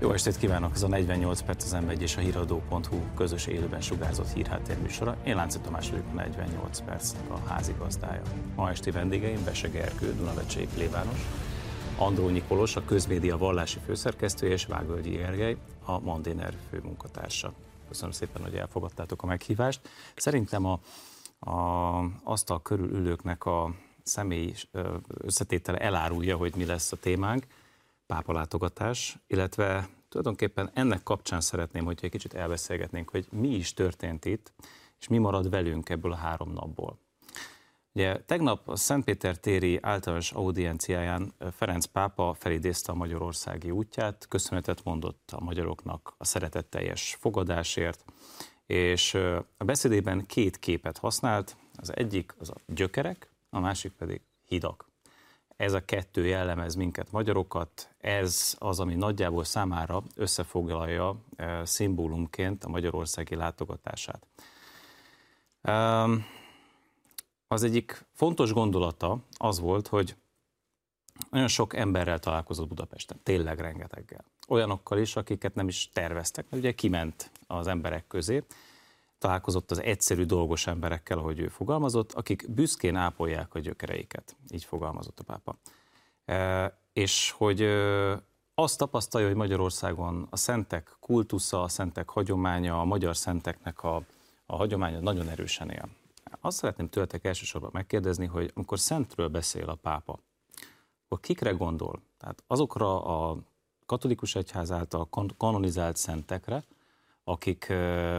Jó estét kívánok! Ez a 48 perc az m és a híradó.hu közös élőben sugárzott hírháttér műsora. Én Lánci Tamás vagyok a 48 percnek a házigazdája. Ma esti vendégeim Bese Gerkő, Dunavecsei Plévános, Andró Nikolos, a közmédia vallási főszerkesztője, és Vágölgyi Gergely, a Mandéner főmunkatársa. Köszönöm szépen, hogy elfogadtátok a meghívást. Szerintem a, a asztal körül ülőknek a személyi összetétele elárulja, hogy mi lesz a témánk pápalátogatás, illetve tulajdonképpen ennek kapcsán szeretném, hogyha egy kicsit elbeszélgetnénk, hogy mi is történt itt, és mi marad velünk ebből a három napból. Ugye tegnap a Szentpéter téri általános audienciáján Ferenc pápa felidézte a magyarországi útját, köszönetet mondott a magyaroknak a szeretetteljes fogadásért, és a beszédében két képet használt, az egyik az a gyökerek, a másik pedig hidak ez a kettő jellemez minket, magyarokat, ez az, ami nagyjából számára összefoglalja e, szimbólumként a magyarországi látogatását. Az egyik fontos gondolata az volt, hogy nagyon sok emberrel találkozott Budapesten, tényleg rengeteggel. Olyanokkal is, akiket nem is terveztek, mert ugye kiment az emberek közé, találkozott az egyszerű dolgos emberekkel, ahogy ő fogalmazott, akik büszkén ápolják a gyökereiket, így fogalmazott a pápa. E, és hogy azt tapasztalja, hogy Magyarországon a szentek kultusza, a szentek hagyománya, a magyar szenteknek a, a hagyománya nagyon erősen él. Azt szeretném tőletek elsősorban megkérdezni, hogy amikor szentről beszél a pápa, akkor kikre gondol? Tehát azokra a katolikus egyház által kanonizált szentekre, akik,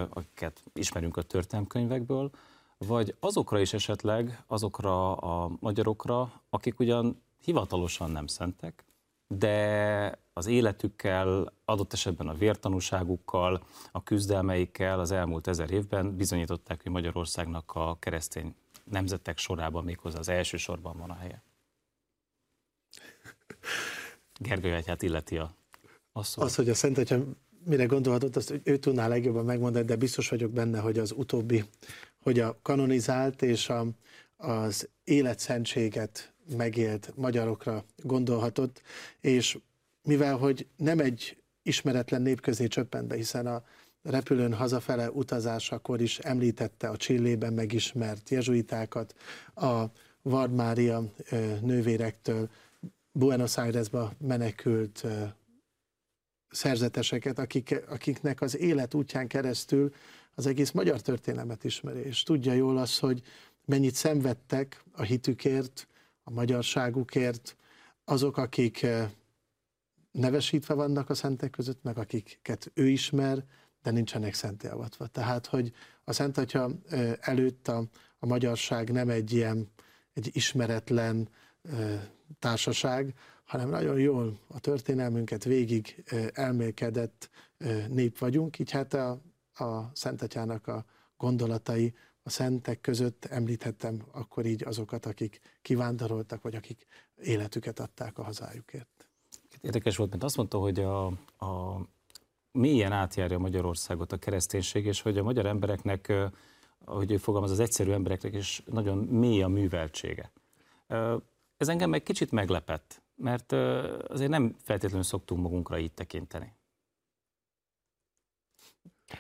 akiket ismerünk a történelmkönyvekből, vagy azokra is esetleg, azokra a magyarokra, akik ugyan hivatalosan nem szentek, de az életükkel, adott esetben a vértanúságukkal, a küzdelmeikkel az elmúlt ezer évben bizonyították, hogy Magyarországnak a keresztény nemzetek sorában méghozzá az első sorban van a helye. Gergely Egyhát illeti a, a szó. Az, hogy a Szent Atya mire gondolhatott, azt ő tudná legjobban megmondani, de biztos vagyok benne, hogy az utóbbi, hogy a kanonizált és a, az életszentséget megélt magyarokra gondolhatott, és mivel, hogy nem egy ismeretlen nép közé csöppent be, hiszen a repülőn hazafele utazásakor is említette a Csillében megismert jezsuitákat, a Vard Mária nővérektől Buenos Airesba menekült szerzeteseket, akik, akiknek az élet útján keresztül az egész magyar történelmet ismeri, és tudja jól az, hogy mennyit szenvedtek a hitükért, a magyarságukért, azok, akik eh, nevesítve vannak a szentek között, meg akiket ő ismer, de nincsenek szenté avatva. Tehát, hogy a Szent Atya eh, előtt a, a magyarság nem egy ilyen egy ismeretlen eh, társaság, hanem nagyon jól a történelmünket végig elmélkedett nép vagyunk, így hát a, a Szent Atyának a gondolatai a szentek között említhettem akkor így azokat, akik kivándoroltak, vagy akik életüket adták a hazájukért. Érdekes volt, mert azt mondta, hogy a, a mélyen átjárja Magyarországot a kereszténység, és hogy a magyar embereknek, ahogy ő fogalmaz, az egyszerű embereknek is nagyon mély a műveltsége. Ez engem egy kicsit meglepett, mert azért nem feltétlenül szoktunk magunkra így tekinteni.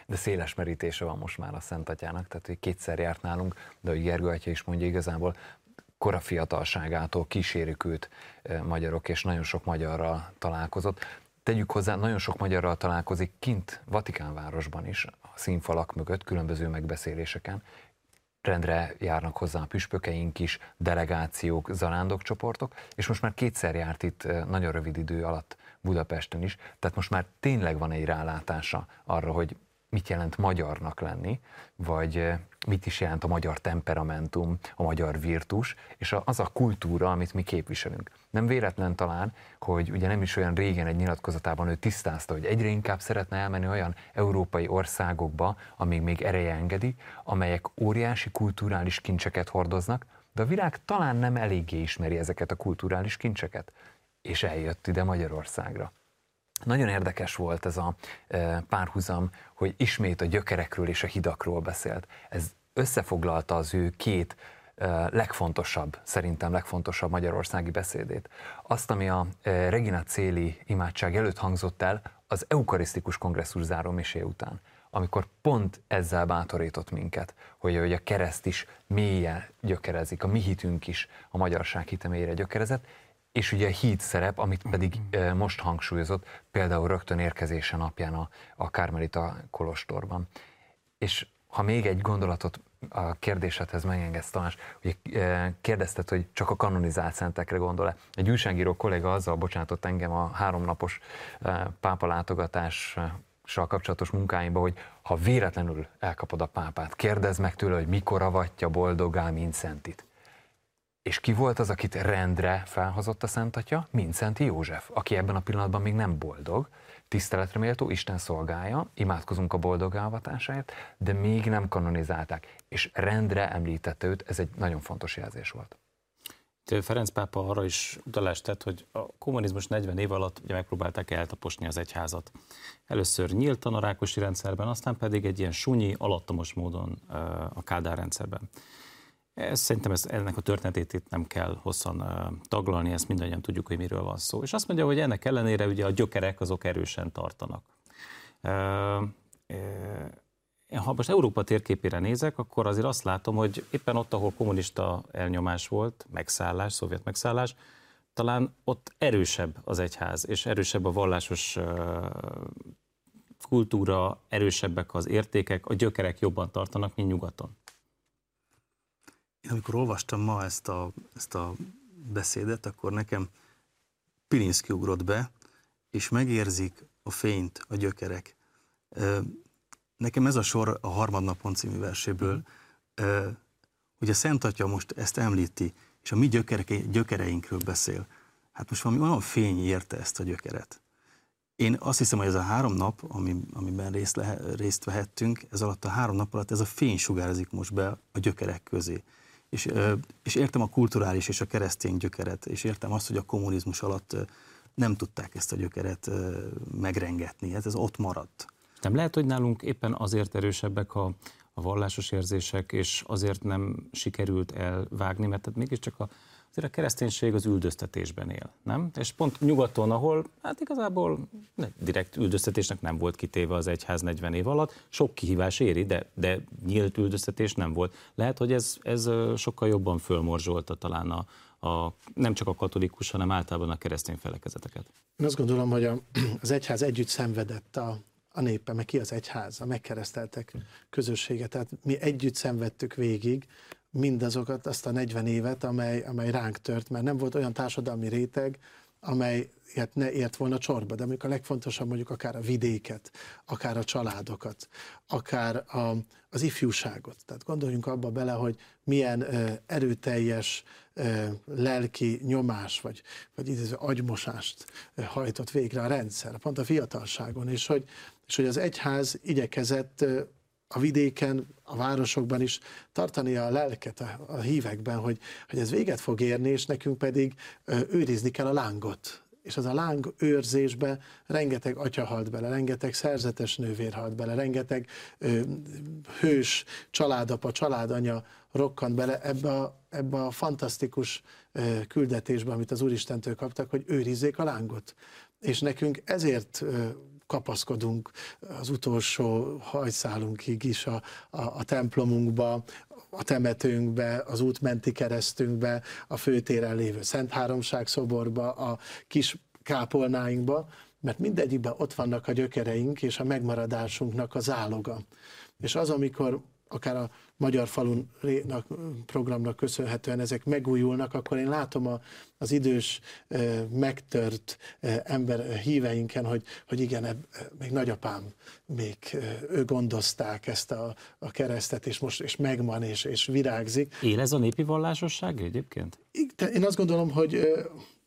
De széles merítése van most már a Szent Atyának, tehát hogy kétszer járt nálunk, de hogy Gergő atya is mondja igazából, kora fiatalságától kísérjük őt magyarok, és nagyon sok magyarral találkozott. Tegyük hozzá, nagyon sok magyarral találkozik kint Vatikánvárosban is, a színfalak mögött, különböző megbeszéléseken, rendre járnak hozzá a püspökeink is, delegációk, zarándokcsoportok, és most már kétszer járt itt nagyon rövid idő alatt Budapesten is, tehát most már tényleg van egy rálátása arra, hogy mit jelent magyarnak lenni, vagy mit is jelent a magyar temperamentum, a magyar virtus, és az a kultúra, amit mi képviselünk. Nem véletlen talán, hogy ugye nem is olyan régen egy nyilatkozatában ő tisztázta, hogy egyre inkább szeretne elmenni olyan európai országokba, amíg még ereje engedi, amelyek óriási kulturális kincseket hordoznak, de a világ talán nem eléggé ismeri ezeket a kulturális kincseket. És eljött ide Magyarországra. Nagyon érdekes volt ez a e, párhuzam, hogy ismét a gyökerekről és a hidakról beszélt. Ez összefoglalta az ő két legfontosabb, szerintem legfontosabb magyarországi beszédét. Azt, ami a Regina Céli imádság előtt hangzott el, az eukarisztikus kongresszus záró misé után amikor pont ezzel bátorított minket, hogy, hogy a kereszt is mélyen gyökerezik, a mi hitünk is a magyarság hite gyökerezett, és ugye a híd szerep, amit pedig mm-hmm. most hangsúlyozott, például rögtön érkezése napján a, a Kármelita Kolostorban. És ha még egy gondolatot a kérdésedhez megengedsz, Tamás, hogy kérdezted, hogy csak a kanonizált szentekre gondol-e. Egy újságíró kolléga azzal bocsátott engem a háromnapos pápa látogatással kapcsolatos munkáimba, hogy ha véletlenül elkapod a pápát, kérdezd meg tőle, hogy mikor avatja boldogá Mincentit. És ki volt az, akit rendre felhozott a Szent Atya? Mincenti József, aki ebben a pillanatban még nem boldog, tiszteletre méltó, Isten szolgálja, imádkozunk a boldog avatásáért, de még nem kanonizálták, és rendre említette őt, ez egy nagyon fontos jelzés volt. Ferenc pápa arra is utalást tett, hogy a kommunizmus 40 év alatt ugye megpróbálták eltaposni az egyházat. Először nyíltan a rákosi rendszerben, aztán pedig egy ilyen sunyi, alattomos módon a Kádár rendszerben. Ez, szerintem ez, ennek a történetét itt nem kell hosszan uh, taglalni, ezt mindannyian tudjuk, hogy miről van szó. És azt mondja, hogy ennek ellenére ugye a gyökerek azok erősen tartanak. Uh, ha most Európa térképére nézek, akkor azért azt látom, hogy éppen ott, ahol kommunista elnyomás volt, megszállás, szovjet megszállás, talán ott erősebb az egyház, és erősebb a vallásos kultúra, erősebbek az értékek, a gyökerek jobban tartanak, mint nyugaton. Én amikor olvastam ma ezt a, ezt a beszédet, akkor nekem Pilinszki ugrott be, és megérzik a fényt a gyökerek. Nekem ez a sor a harmadnapon című verséből, hogy a Szent Atya most ezt említi, és a mi gyökereke, gyökereinkről beszél. Hát most valami olyan fény érte ezt a gyökeret. Én azt hiszem, hogy ez a három nap, ami, amiben részt, lehe, részt vehettünk, ez alatt a három nap alatt ez a fény sugárzik most be a gyökerek közé és, és értem a kulturális és a keresztény gyökeret, és értem azt, hogy a kommunizmus alatt nem tudták ezt a gyökeret megrengetni, ez, ez ott maradt. Nem lehet, hogy nálunk éppen azért erősebbek a, a vallásos érzések, és azért nem sikerült elvágni, mert tehát mégiscsak a azért a kereszténység az üldöztetésben él, nem? És pont nyugaton, ahol hát igazából direkt üldöztetésnek nem volt kitéve az egyház 40 év alatt, sok kihívás éri, de, de nyílt üldöztetés nem volt. Lehet, hogy ez, ez sokkal jobban fölmorzsolta talán a, a, nem csak a katolikus, hanem általában a keresztény felekezeteket. Én azt gondolom, hogy a, az egyház együtt szenvedett a, a népe, meg ki az egyház, a megkereszteltek közössége. Tehát mi együtt szenvedtük végig mindazokat, azt a 40 évet, amely, amely ránk tört, mert nem volt olyan társadalmi réteg, amely ilyet ne ért volna csorba, de amikor a legfontosabb mondjuk akár a vidéket, akár a családokat, akár a, az ifjúságot. Tehát gondoljunk abba bele, hogy milyen ö, erőteljes ö, lelki nyomás, vagy, vagy idéző agymosást ö, hajtott végre a rendszer, pont a fiatalságon, és hogy, és hogy az egyház igyekezett a vidéken, a városokban is tartani a lelket a, a hívekben, hogy, hogy ez véget fog érni, és nekünk pedig ö, őrizni kell a lángot. És az a láng őrzésbe rengeteg atya halt bele, rengeteg szerzetes nővér halt bele, rengeteg ö, hős családapa, családanya rokkant bele ebbe a, ebbe a fantasztikus ö, küldetésbe, amit az Úristentől kaptak, hogy őrizzék a lángot. És nekünk ezért kapaszkodunk az utolsó hajszálunkig is a, a, a templomunkba, a temetőnkbe, az útmenti keresztünkbe, a főtéren lévő Szent Háromság szoborba, a kis kápolnáinkba, mert mindegyikben ott vannak a gyökereink és a megmaradásunknak az áloga. És az, amikor akár a Magyar Falun programnak köszönhetően ezek megújulnak, akkor én látom a, az idős, megtört ember híveinken, hogy, hogy igen, ebb, még nagyapám, még ő gondozták ezt a, a keresztet, és most és megvan, és, és virágzik. Él ez a népi vallásosság egyébként? Én azt gondolom, hogy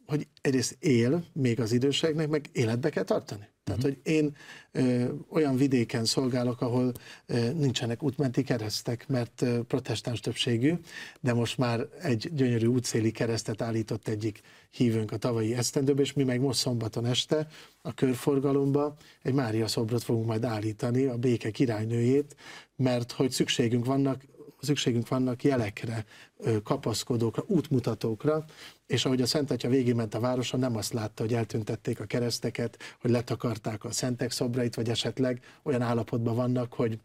hogy egyrészt él még az időseknek, meg életbe kell tartani. Tehát, uh-huh. hogy én ö, olyan vidéken szolgálok, ahol ö, nincsenek útmenti keresztek, mert ö, protestáns többségű, de most már egy gyönyörű útszéli keresztet állított egyik hívőnk a tavalyi esztendőbe, és mi meg most szombaton este a körforgalomba egy Mária szobrot fogunk majd állítani, a béke királynőjét, mert hogy szükségünk vannak szükségünk vannak jelekre, kapaszkodókra, útmutatókra, és ahogy a Szent Atya végigment a városon, nem azt látta, hogy eltüntették a kereszteket, hogy letakarták a szentek szobrait, vagy esetleg olyan állapotban vannak, hogy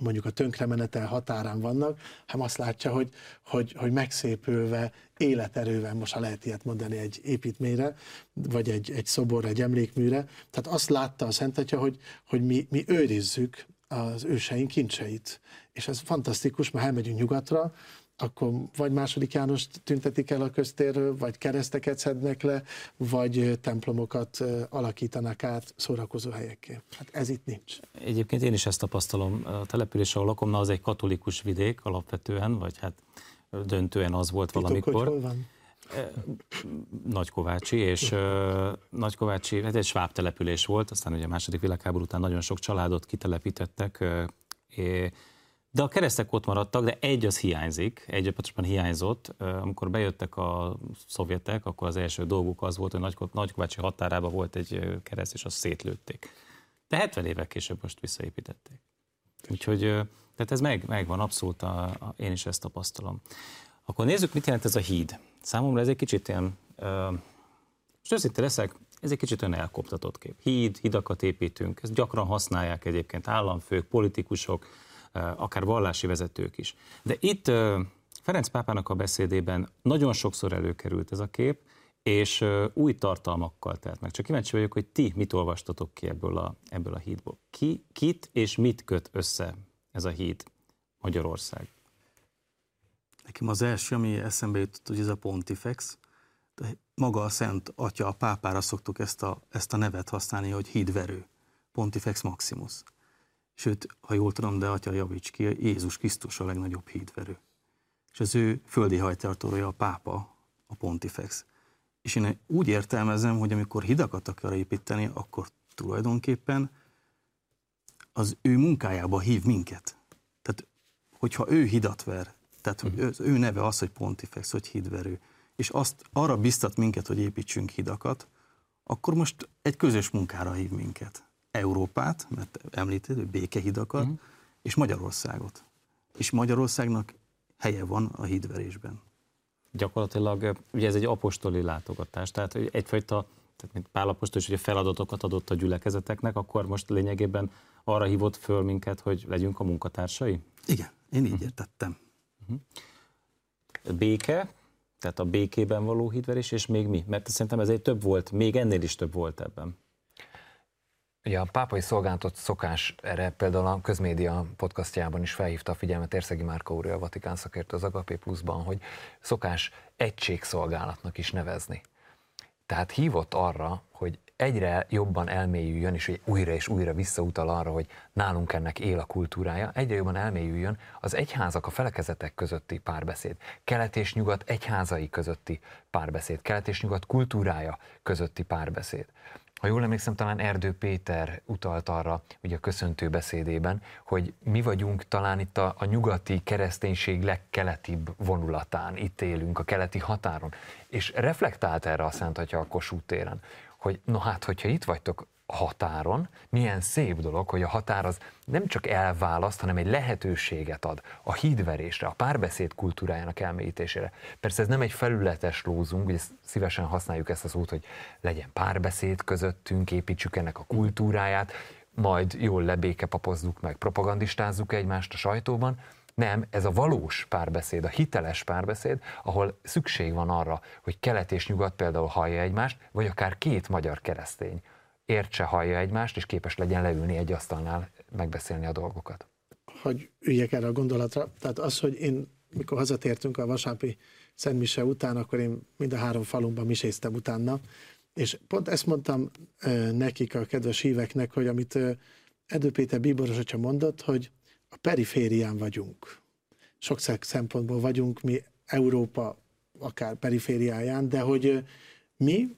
mondjuk a tönkremenetel határán vannak, hanem azt látja, hogy, hogy, hogy megszépülve, életerővel, most ha lehet ilyet mondani egy építményre, vagy egy, egy szobor, egy emlékműre, tehát azt látta a Szent Atya, hogy, hogy mi, mi őrizzük az őseink kincseit. És ez fantasztikus, mert elmegyünk nyugatra, akkor vagy második János tüntetik el a köztérről, vagy kereszteket szednek le, vagy templomokat alakítanak át szórakozó helyekké. Hát ez itt nincs. Egyébként én is ezt tapasztalom. A település, ahol lakom, na az egy katolikus vidék alapvetően, vagy hát döntően az volt Titok, valamikor. Hogy hol van? Nagykovácsi, és Nagykovácsi, hát egy sváb település volt, aztán ugye a második világháború után nagyon sok családot kitelepítettek, uh, de a keresztek ott maradtak, de egy az hiányzik, egy pontosan hiányzott. Amikor bejöttek a szovjetek, akkor az első dolguk az volt, hogy Nagykovácsi határában volt egy kereszt, és azt szétlőtték. De 70 évek később most visszaépítették. Úgyhogy tehát ez meg, megvan, abszolút a, a, én is ezt tapasztalom. Akkor nézzük, mit jelent ez a híd. Számomra ez egy kicsit ilyen, most őszinte leszek, ez egy kicsit olyan elkoptatott kép. Híd, hidakat építünk, ezt gyakran használják egyébként államfők, politikusok, akár vallási vezetők is. De itt Ferenc pápának a beszédében nagyon sokszor előkerült ez a kép, és új tartalmakkal telt meg. Csak kíváncsi vagyok, hogy ti mit olvastatok ki ebből a, ebből a hídból. Ki, kit és mit köt össze ez a híd Magyarország? Nekem az első, ami eszembe jutott, hogy ez a Pontifex, maga a Szent Atya, a pápára szoktuk ezt a, ezt a nevet használni, hogy hídverő, Pontifex Maximus. Sőt, ha jól tudom, de Atya javíts ki, Jézus Krisztus a legnagyobb hídverő. És az ő földi hajtartója a pápa, a Pontifex. És én úgy értelmezem, hogy amikor hidakat akar építeni, akkor tulajdonképpen az ő munkájába hív minket. Tehát, hogyha ő hidat ver, tehát uh-huh. az ő neve az, hogy Pontifex, hogy hídverő, és azt arra biztat minket, hogy építsünk hidakat, akkor most egy közös munkára hív minket. Európát, mert említed, hogy békehidakat, uh-huh. és Magyarországot. És Magyarországnak helye van a hídverésben. Gyakorlatilag ugye ez egy apostoli látogatás, tehát egyfajta, tehát mint Pál apostol is ugye feladatokat adott a gyülekezeteknek, akkor most lényegében arra hívott föl minket, hogy legyünk a munkatársai? Igen, én így uh-huh. értettem. Uh-huh. Béke, tehát a békében való hídverés, és még mi? Mert szerintem ez egy több volt, még ennél is több volt ebben. Ugye a pápai szolgálatot szokás erre például a közmédia podcastjában is felhívta a figyelmet Érszegi Márka úr, a Vatikán szakértő az Agapé Pluszban, hogy szokás egységszolgálatnak is nevezni. Tehát hívott arra, hogy egyre jobban elmélyüljön, és újra és újra visszautal arra, hogy nálunk ennek él a kultúrája, egyre jobban elmélyüljön az egyházak, a felekezetek közötti párbeszéd, kelet és nyugat egyházai közötti párbeszéd, kelet és nyugat kultúrája közötti párbeszéd ha jól emlékszem, talán Erdő Péter utalt arra, ugye a köszöntő beszédében, hogy mi vagyunk talán itt a, a nyugati kereszténység legkeletibb vonulatán, itt élünk a keleti határon, és reflektált erre a Szent Atya a Kossuth téren, hogy no hát, hogyha itt vagytok határon, milyen szép dolog, hogy a határ az nem csak elválaszt, hanem egy lehetőséget ad a hídverésre, a párbeszéd kultúrájának elmélyítésére. Persze ez nem egy felületes lózunk, ugye szívesen használjuk ezt az út, hogy legyen párbeszéd közöttünk, építsük ennek a kultúráját, majd jól lebékepapozzuk meg, propagandistázzuk egymást a sajtóban, nem, ez a valós párbeszéd, a hiteles párbeszéd, ahol szükség van arra, hogy kelet és nyugat például hallja egymást, vagy akár két magyar keresztény értse, hallja egymást, és képes legyen leülni egy asztalnál, megbeszélni a dolgokat. Hogy üljek erre a gondolatra, tehát az, hogy én, mikor hazatértünk a vasárpi Szentmise után, akkor én mind a három falumban miséztem utána, és pont ezt mondtam nekik, a kedves híveknek, hogy amit Edő Péter Bíboros atya mondott, hogy a periférián vagyunk. Sok szempontból vagyunk mi Európa akár perifériáján, de hogy mi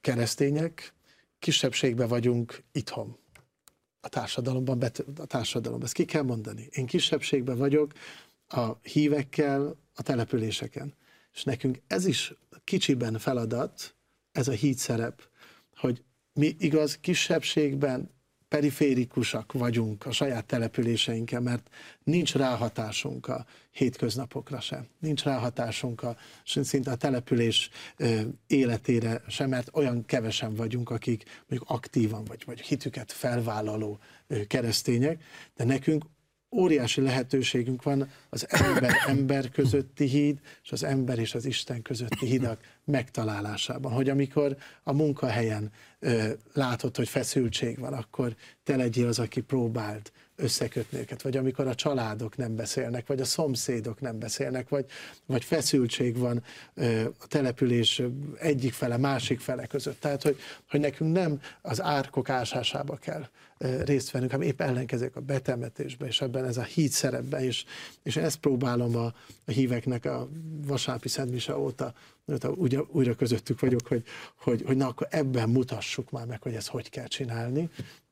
keresztények kisebbségben vagyunk itthon. A társadalomban, a társadalomban. Ezt ki kell mondani. Én kisebbségben vagyok a hívekkel a településeken. És nekünk ez is kicsiben feladat, ez a híd szerep, hogy mi igaz kisebbségben periférikusak vagyunk a saját településeinkkel, mert nincs ráhatásunk a hétköznapokra sem. Nincs ráhatásunk a, szinte a település életére sem, mert olyan kevesen vagyunk, akik mondjuk aktívan vagy, vagy hitüket felvállaló keresztények, de nekünk óriási lehetőségünk van az ember-ember közötti híd, és az ember és az Isten közötti hidak megtalálásában. Hogy amikor a munkahelyen ö, látod, hogy feszültség van, akkor te legyél az, aki próbált összekötni őket, vagy amikor a családok nem beszélnek, vagy a szomszédok nem beszélnek, vagy, vagy feszültség van a település egyik fele, másik fele között. Tehát, hogy, hogy nekünk nem az árkok ásásába kell részt vennünk, hanem épp ellenkezők a betemetésbe, és ebben ez a híd szerepben, és, és ezt próbálom a, a híveknek a vasárpi Szentmise óta, óta újra, újra közöttük vagyok, hogy, hogy, hogy na akkor ebben mutassuk már meg, hogy ezt hogy kell csinálni,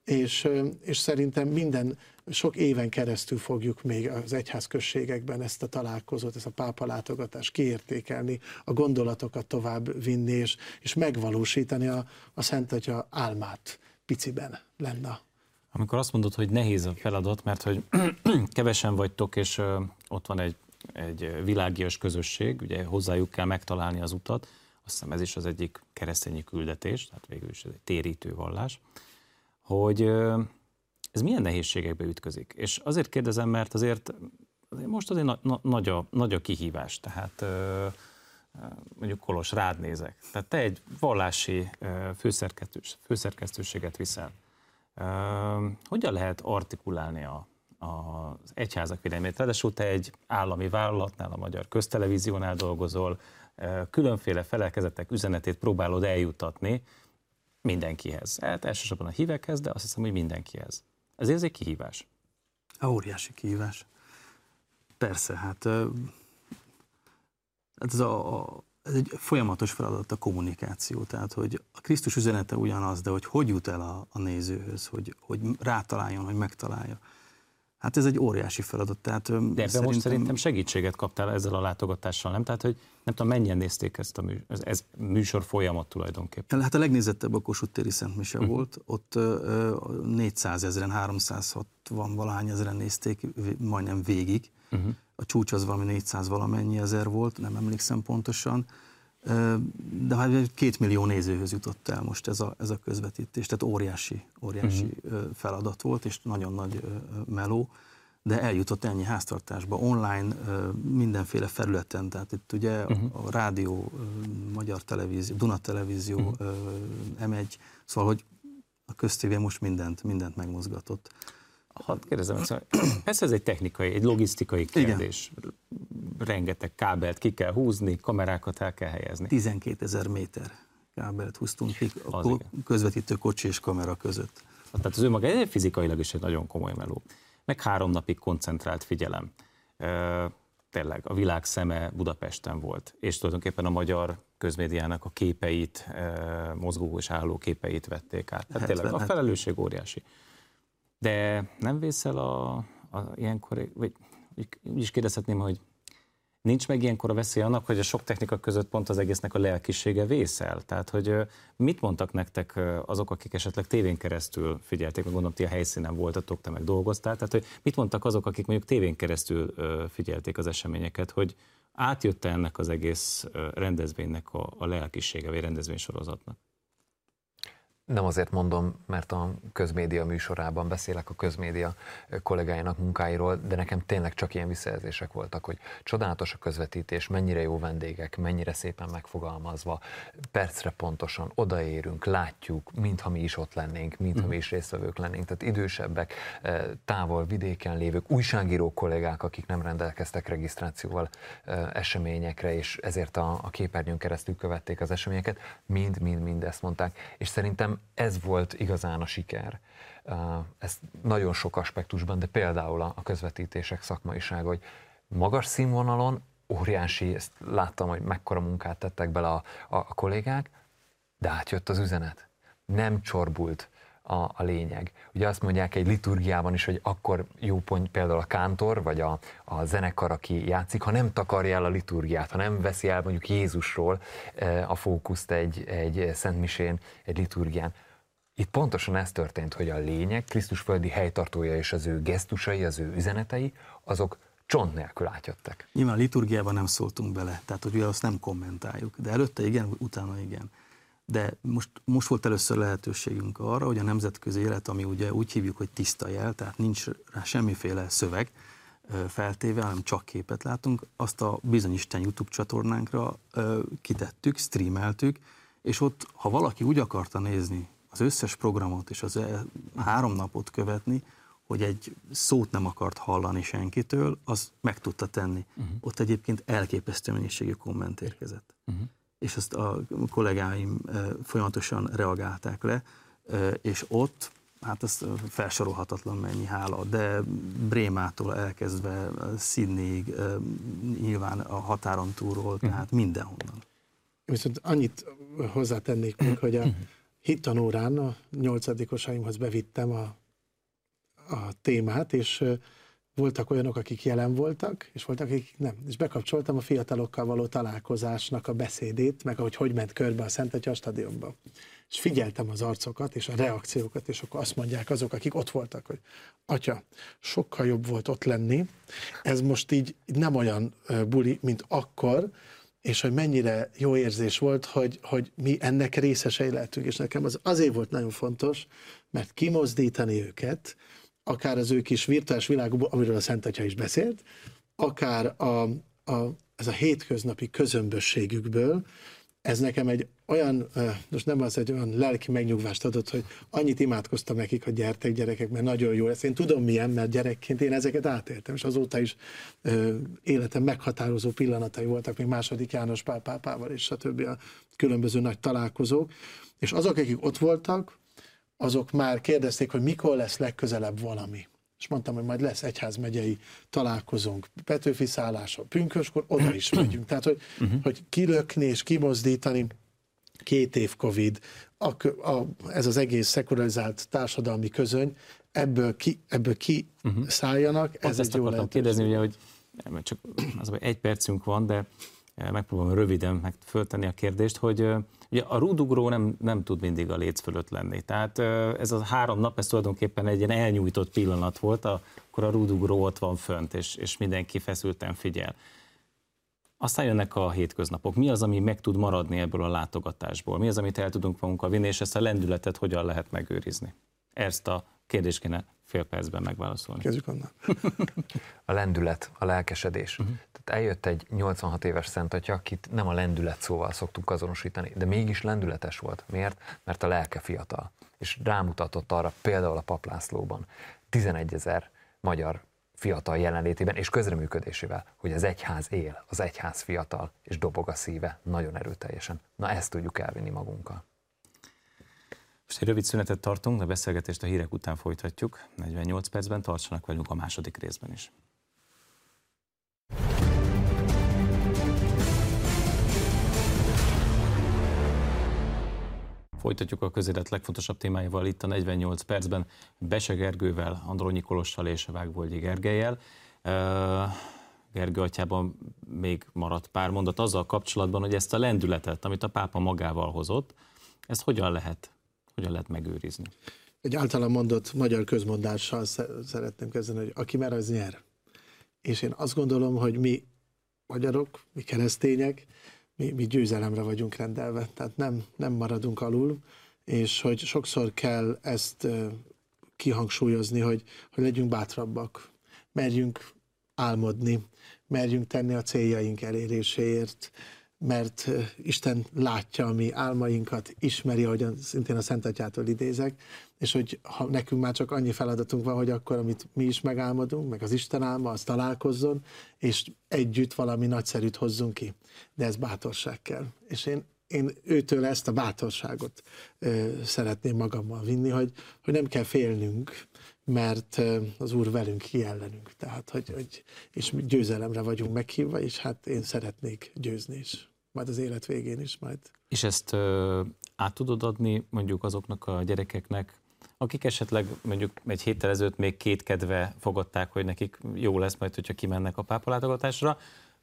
és, és szerintem minden, sok éven keresztül fogjuk még az egyházközségekben ezt a találkozót, ezt a pápa látogatást kiértékelni, a gondolatokat tovább vinni, és, és megvalósítani a, a Szent Atya álmát piciben lenne. Amikor azt mondod, hogy nehéz a feladat, mert hogy kevesen vagytok, és ott van egy, egy világias közösség, ugye hozzájuk kell megtalálni az utat, azt hiszem ez is az egyik keresztényi küldetés, tehát végül is ez egy térítő vallás, hogy ez milyen nehézségekbe ütközik. És azért kérdezem, mert azért, most azért na, na, nagy, a, nagy a kihívás, tehát mondjuk Kolos, rád nézek. Tehát te egy vallási főszerkesztőséget viszel hogyan lehet artikulálni a, az egyházak véleményét? Ráadásul te egy állami vállalatnál, a Magyar Köztelevíziónál dolgozol, különféle felekezetek üzenetét próbálod eljutatni mindenkihez. Hát elsősorban a hívekhez, de azt hiszem, hogy mindenkihez. Ez egy kihívás. A óriási kihívás. Persze, hát ez a, a, ez egy folyamatos feladat a kommunikáció, tehát hogy a Krisztus üzenete ugyanaz, de hogy hogy jut el a, a nézőhöz, hogy, hogy rátaláljon, hogy megtalálja. Hát ez egy óriási feladat. Tehát, de ebben szerintem... most szerintem segítséget kaptál ezzel a látogatással, nem? Tehát, hogy nem tudom, mennyien nézték ezt a műsor, ez, ez műsor folyamat tulajdonképpen. Hát a legnézettebb a Kossuth téri Szent Mise uh-huh. volt, ott uh, 400 ezeren, 360 valahány ezeren nézték majdnem végig. Uh-huh a csúcs az valami 400 valamennyi ezer volt, nem emlékszem pontosan, de hát két millió nézőhöz jutott el most ez a, ez a közvetítés, tehát óriási, óriási uh-huh. feladat volt, és nagyon nagy meló, de eljutott ennyi háztartásba, online, mindenféle felületen, tehát itt ugye uh-huh. a rádió, Magyar Televízió, Duna Televízió, uh-huh. M1, szóval, hogy a köztévé most mindent, mindent megmozgatott. Hadd kérdezem, szóval, ez ez egy technikai, egy logisztikai kérdés. Igen. Rengeteg kábelt ki kell húzni, kamerákat el kell helyezni. 12 ezer méter kábelt húztunk ki a közvetítő kocsi és kamera között. Tehát az ő maga egy fizikailag is egy nagyon komoly meló. Meg három napig koncentrált figyelem. Tényleg a világ szeme Budapesten volt, és tulajdonképpen a magyar közmédiának a képeit, mozgó és álló képeit vették át. Tehát tényleg a felelősség óriási. De nem vészel a, a ilyenkor, vagy úgy is kérdezhetném, hogy nincs meg ilyenkor a veszély annak, hogy a sok technika között pont az egésznek a lelkisége vészel? Tehát, hogy mit mondtak nektek azok, akik esetleg tévén keresztül figyelték, meg gondolom, ti a helyszínen voltatok, te meg dolgoztál, tehát, hogy mit mondtak azok, akik mondjuk tévén keresztül figyelték az eseményeket, hogy átjött -e ennek az egész rendezvénynek a, a lelkisége, vagy rendezvénysorozatnak? Nem azért mondom, mert a közmédia műsorában beszélek a közmédia kollégáinak munkáiról, de nekem tényleg csak ilyen visszajelzések voltak, hogy csodálatos a közvetítés, mennyire jó vendégek, mennyire szépen megfogalmazva, percre pontosan odaérünk, látjuk, mintha mi is ott lennénk, mintha mi is résztvevők lennénk. Tehát idősebbek, eh, távol, vidéken lévők, újságíró kollégák, akik nem rendelkeztek regisztrációval eh, eseményekre, és ezért a, a képernyőn keresztül követték az eseményeket, mind-mind-mind ezt mondták. És szerintem ez volt igazán a siker. Ez nagyon sok aspektusban, de például a közvetítések szakmaisága, hogy magas színvonalon, óriási, ezt láttam, hogy mekkora munkát tettek bele a, a, a kollégák, de átjött az üzenet. Nem csorbult a, a lényeg. Ugye azt mondják egy liturgiában is, hogy akkor jó pont például a kántor, vagy a, a zenekar, aki játszik, ha nem takarja el a liturgiát, ha nem veszi el mondjuk Jézusról a fókuszt egy, egy szentmisén, egy liturgián, Itt pontosan ez történt, hogy a lényeg, Krisztus földi helytartója és az ő gesztusai, az ő üzenetei, azok csont nélkül átjöttek. Nyilván a liturgiában nem szóltunk bele, tehát hogy azt nem kommentáljuk, de előtte igen, utána igen. De most, most volt először lehetőségünk arra, hogy a nemzetközi élet, ami ugye úgy hívjuk, hogy tiszta jel, tehát nincs rá semmiféle szöveg feltéve, hanem csak képet látunk, azt a bizonyisten YouTube csatornánkra kitettük, streameltük, és ott, ha valaki úgy akarta nézni az összes programot és az e három napot követni, hogy egy szót nem akart hallani senkitől, az meg tudta tenni. Uh-huh. Ott egyébként elképesztő mennyiségű komment érkezett. Uh-huh. És azt a kollégáim folyamatosan reagálták le, és ott, hát ez felsorolhatatlan mennyi hála, de Brémától elkezdve Sydneyig, nyilván a határon túlról, uh-huh. tehát mindenhonnan. Viszont annyit hozzátennék még, hogy a hittanórán a nyolcadikosaimhoz bevittem a a témát, és voltak olyanok, akik jelen voltak, és voltak, akik nem. És bekapcsoltam a fiatalokkal való találkozásnak a beszédét, meg ahogy hogy ment körbe a Szent Atya stadionba. És figyeltem az arcokat és a reakciókat, és akkor azt mondják azok, akik ott voltak, hogy atya, sokkal jobb volt ott lenni, ez most így nem olyan buli, mint akkor, és hogy mennyire jó érzés volt, hogy, hogy mi ennek részesei lehetünk, és nekem az azért volt nagyon fontos, mert kimozdítani őket, akár az ő kis virtuális világukból, amiről a Szent Atya is beszélt, akár a, a, ez a hétköznapi közömbösségükből, ez nekem egy olyan, most nem az egy olyan lelki megnyugvást adott, hogy annyit imádkoztam nekik, hogy gyertek gyerekek, mert nagyon jó lesz. Én tudom milyen, mert gyerekként én ezeket átéltem, és azóta is életem meghatározó pillanatai voltak, még második János Pál pápával, és stb. a különböző nagy találkozók. És azok, akik ott voltak, azok már kérdezték, hogy mikor lesz legközelebb valami. És mondtam, hogy majd lesz egyházmegyei találkozónk, Petőfi szállása, pünköskor, oda is megyünk. Tehát, hogy, uh-huh. hogy kilökni és kimozdítani, két év Covid, a, a, ez az egész szekularizált társadalmi közöny, ebből ki, ebből ki uh-huh. szálljanak. Ez Pont ezt egy akartam kérdezni, ugye, hogy csak az, hogy egy percünk van, de megpróbálom röviden meg föltenni a kérdést, hogy ugye a rúdugró nem, nem tud mindig a léc fölött lenni. Tehát ez a három nap, ez tulajdonképpen egy ilyen elnyújtott pillanat volt, akkor a rúdugró ott van fönt, és, és mindenki feszülten figyel. Aztán jönnek a hétköznapok. Mi az, ami meg tud maradni ebből a látogatásból? Mi az, amit el tudunk magunkkal vinni, és ezt a lendületet hogyan lehet megőrizni? Ezt a kérdést kéne fél percben megválaszolni. Kezdjük onnan. a lendület, a lelkesedés. Uh-huh. Tehát eljött egy 86 éves szentatya, akit nem a lendület szóval szoktuk azonosítani, de mégis lendületes volt. Miért? Mert a lelke fiatal. És rámutatott arra például a paplászlóban 11 ezer magyar fiatal jelenlétében és közreműködésével, hogy az egyház él, az egyház fiatal, és dobog a szíve nagyon erőteljesen. Na ezt tudjuk elvinni magunkkal. Most egy rövid szünetet tartunk, a beszélgetést a hírek után folytatjuk. 48 percben tartsanak velünk a második részben is. Folytatjuk a közélet legfontosabb témáival itt a 48 percben Bese Gergővel, Andronyi Kolossal és Vágbolgyi Gergelyel. Gergő atyában még maradt pár mondat azzal kapcsolatban, hogy ezt a lendületet, amit a pápa magával hozott, ezt hogyan lehet hogyan lehet megőrizni? Egy általán mondott magyar közmondással szeretném kezdeni, hogy aki mer, az nyer. És én azt gondolom, hogy mi magyarok, mi keresztények, mi, mi győzelemre vagyunk rendelve, tehát nem, nem maradunk alul, és hogy sokszor kell ezt kihangsúlyozni, hogy, hogy legyünk bátrabbak, merjünk álmodni, merjünk tenni a céljaink eléréséért, mert Isten látja a mi álmainkat, ismeri, ahogyan szintén a Szent Atyától idézek, és hogy ha nekünk már csak annyi feladatunk van, hogy akkor, amit mi is megálmodunk, meg az Isten álma, az találkozzon, és együtt valami nagyszerűt hozzunk ki. De ez bátorság kell. És én, én őtől ezt a bátorságot ö, szeretném magammal vinni, hogy, hogy nem kell félnünk, mert az Úr velünk, ki ellenünk. Tehát, hogy, hogy, és győzelemre vagyunk meghívva, és hát én szeretnék győzni is. Majd az élet végén is majd. És ezt ö, át tudod adni mondjuk azoknak a gyerekeknek, akik esetleg mondjuk egy héttel ezelőtt még két kedve fogadták, hogy nekik jó lesz majd, hogyha kimennek a pápalátogatásra,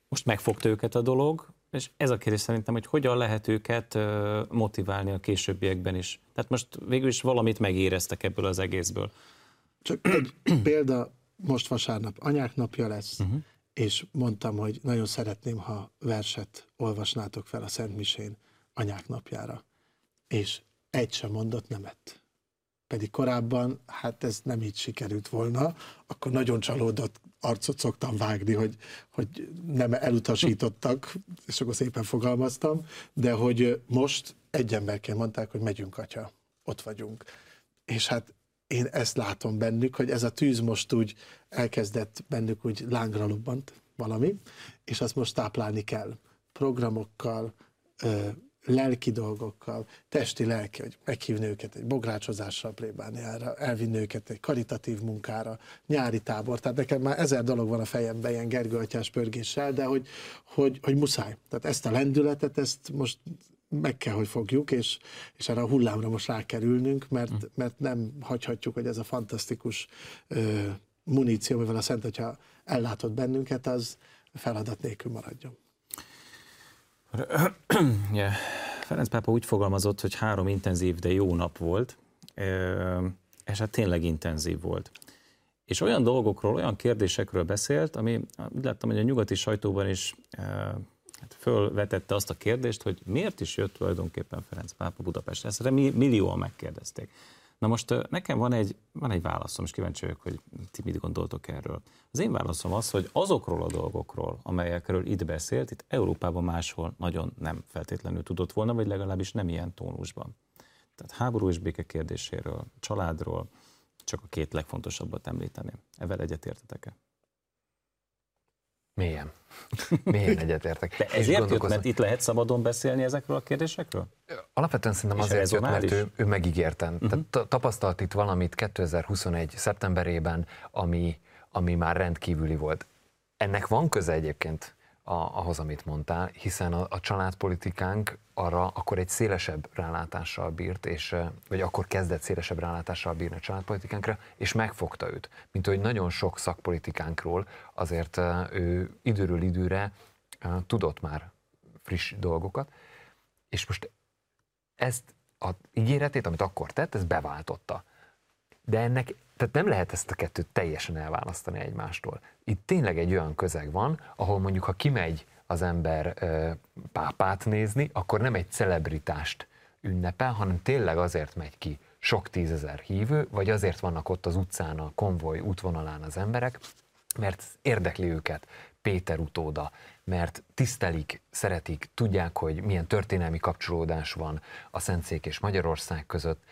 most megfogta őket a dolog, és ez a kérdés szerintem, hogy hogyan lehet őket motiválni a későbbiekben is. Tehát most végül is valamit megéreztek ebből az egészből. Csak egy példa, most vasárnap anyák napja lesz, uh-huh. És mondtam, hogy nagyon szeretném, ha verset olvasnátok fel a Szent Misén anyák napjára. És egy sem mondott nemet. Pedig korábban, hát ez nem így sikerült volna, akkor nagyon csalódott arcot szoktam vágni, hogy, hogy nem elutasítottak, és akkor szépen fogalmaztam, de hogy most egy emberként mondták, hogy megyünk, atya, ott vagyunk. És hát én ezt látom bennük, hogy ez a tűz most úgy elkezdett bennük úgy lángra lobbant valami, és azt most táplálni kell programokkal, lelki dolgokkal, testi, lelki, hogy meghívni őket egy bográcsozással plébániára, elvinni őket egy karitatív munkára, nyári tábor. Tehát nekem már ezer dolog van a fejemben ilyen Gergő atyás pörgéssel, de hogy, hogy, hogy muszáj. Tehát ezt a lendületet, ezt most meg kell, hogy fogjuk, és, és erre a hullámra most rá kell ülnünk, mert, mert nem hagyhatjuk, hogy ez a fantasztikus ö, muníció, mivel a Szent Atya ellátott bennünket, az feladat nélkül maradjon. Yeah. Ferenc pápa úgy fogalmazott, hogy három intenzív, de jó nap volt, és hát tényleg intenzív volt. És olyan dolgokról, olyan kérdésekről beszélt, ami úgy láttam, hogy a nyugati sajtóban is hát fölvetette azt a kérdést, hogy miért is jött tulajdonképpen Ferenc pápa Budapestre. Ezt millióan megkérdezték. Na most nekem van egy, van egy válaszom, és kíváncsi vagyok, hogy ti mit gondoltok erről. Az én válaszom az, hogy azokról a dolgokról, amelyekről itt beszélt, itt Európában máshol nagyon nem feltétlenül tudott volna, vagy legalábbis nem ilyen tónusban. Tehát háború és béke kérdéséről, családról, csak a két legfontosabbat említeném. Evel egyetértetek-e? Mélyen. Mélyen egyetértek. De ezért jött, mert itt lehet szabadon beszélni ezekről a kérdésekről? Alapvetően szerintem És azért jött, mert ő, ő megígérten. Uh-huh. Tehát tapasztalt itt valamit 2021. szeptemberében, ami, ami már rendkívüli volt. Ennek van köze egyébként a, ahhoz, amit mondtál, hiszen a, a családpolitikánk arra akkor egy szélesebb rálátással bírt, és, vagy akkor kezdett szélesebb rálátással bírni a családpolitikánkra, és megfogta őt. Mint hogy nagyon sok szakpolitikánkról azért ő időről időre tudott már friss dolgokat, és most ezt a ígéretét, amit akkor tett, ez beváltotta. De ennek, tehát nem lehet ezt a kettőt teljesen elválasztani egymástól. Itt tényleg egy olyan közeg van, ahol mondjuk, ha kimegy az ember pápát nézni, akkor nem egy celebritást ünnepel, hanem tényleg azért megy ki sok tízezer hívő, vagy azért vannak ott az utcán, a konvoj útvonalán az emberek, mert érdekli őket Péter utóda, mert tisztelik, szeretik, tudják, hogy milyen történelmi kapcsolódás van a Szentszék és Magyarország között,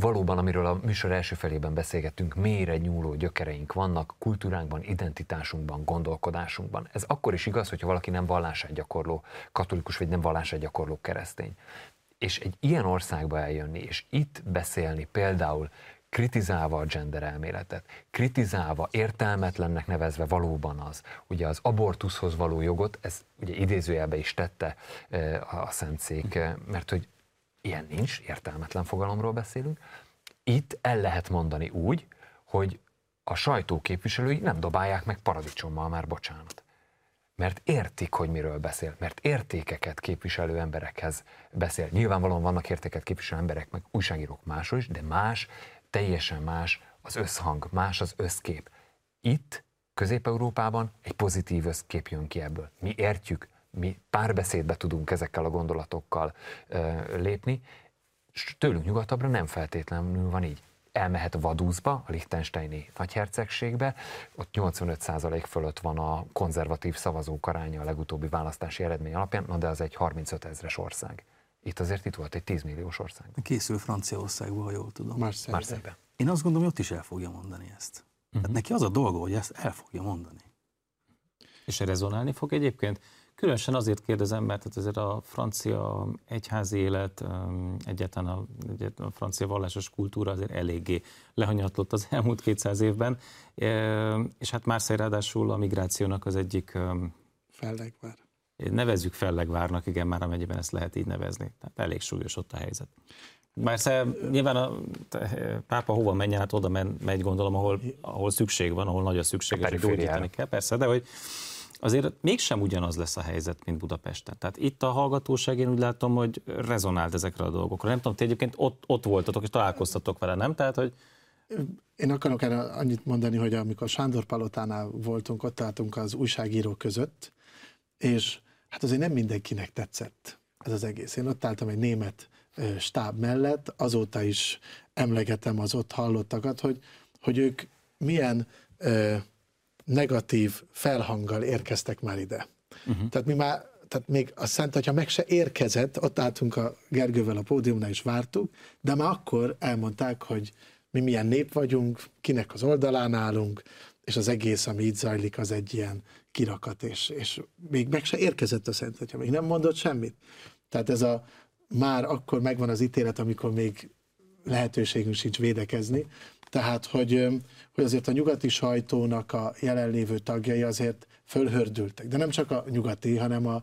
valóban, amiről a műsor első felében beszélgettünk, mélyre nyúló gyökereink vannak kultúránkban, identitásunkban, gondolkodásunkban. Ez akkor is igaz, hogyha valaki nem vallását gyakorló katolikus, vagy nem vallását gyakorló keresztény. És egy ilyen országba eljönni, és itt beszélni például kritizálva a gender elméletet, kritizálva, értelmetlennek nevezve valóban az, ugye az abortuszhoz való jogot, ez ugye idézőjelbe is tette eh, a Szentszék, eh, mert hogy Ilyen nincs, értelmetlen fogalomról beszélünk. Itt el lehet mondani úgy, hogy a sajtó képviselői nem dobálják meg paradicsommal már bocsánat. Mert értik, hogy miről beszél, mert értékeket képviselő emberekhez beszél. Nyilvánvalóan vannak értéket képviselő emberek, meg újságírók máshol is, de más, teljesen más az összhang, más az összkép. Itt, Közép-Európában egy pozitív összkép jön ki ebből. Mi értjük, mi párbeszédbe tudunk ezekkel a gondolatokkal lépni, és tőlünk nyugatabbra nem feltétlenül van így. Elmehet Vaduzba, a Liechtensteini nagyhercegségbe, ott 85% fölött van a konzervatív szavazók aránya a legutóbbi választási eredmény alapján, na de az egy 35 ezres ország. Itt azért itt volt egy 10 milliós ország. Készül Franciaországban, ha jól tudom. Marseille-ben. Én azt gondolom, hogy ott is el fogja mondani ezt. Uh-huh. Tehát neki az a dolga, hogy ezt el fogja mondani. És rezonálni fog egyébként? Különösen azért kérdezem, mert hát azért a francia egyházi élet, egyáltalán a, a francia vallásos kultúra azért eléggé lehanyatlott az elmúlt 200 évben, és hát Marseille ráadásul a migrációnak az egyik... Fellegvár. Nevezzük fellegvárnak, igen, már amennyiben ezt lehet így nevezni. Tehát elég súlyos ott a helyzet. Persze nyilván a pápa hova menjen, hát oda megy gondolom, ahol, ahol szükség van, ahol nagy a szükség, a és gyógyítani kell, persze, de hogy azért mégsem ugyanaz lesz a helyzet, mint Budapesten. Tehát itt a hallgatóság, én úgy látom, hogy rezonált ezekre a dolgokra. Nem tudom, ti egyébként ott, ott voltatok, és találkoztatok vele, nem? Tehát, hogy én akarok erre annyit mondani, hogy amikor Sándor Palotánál voltunk, ott álltunk az újságírók között, és hát azért nem mindenkinek tetszett ez az egész. Én ott álltam egy német stáb mellett, azóta is emlegetem az ott hallottakat, hogy, hogy ők milyen ö, negatív felhanggal érkeztek már ide. Uh-huh. Tehát mi már, tehát még a Szent Atya meg se érkezett, ott álltunk a Gergővel a pódiumnál és vártuk, de már akkor elmondták, hogy mi milyen nép vagyunk, kinek az oldalán állunk, és az egész, ami itt zajlik, az egy ilyen kirakat, és, és még meg se érkezett a Szent Atya, még nem mondott semmit. Tehát ez a már akkor megvan az ítélet, amikor még lehetőségünk sincs védekezni. Tehát, hogy, hogy azért a nyugati sajtónak a jelenlévő tagjai azért fölhördültek. De nem csak a nyugati, hanem a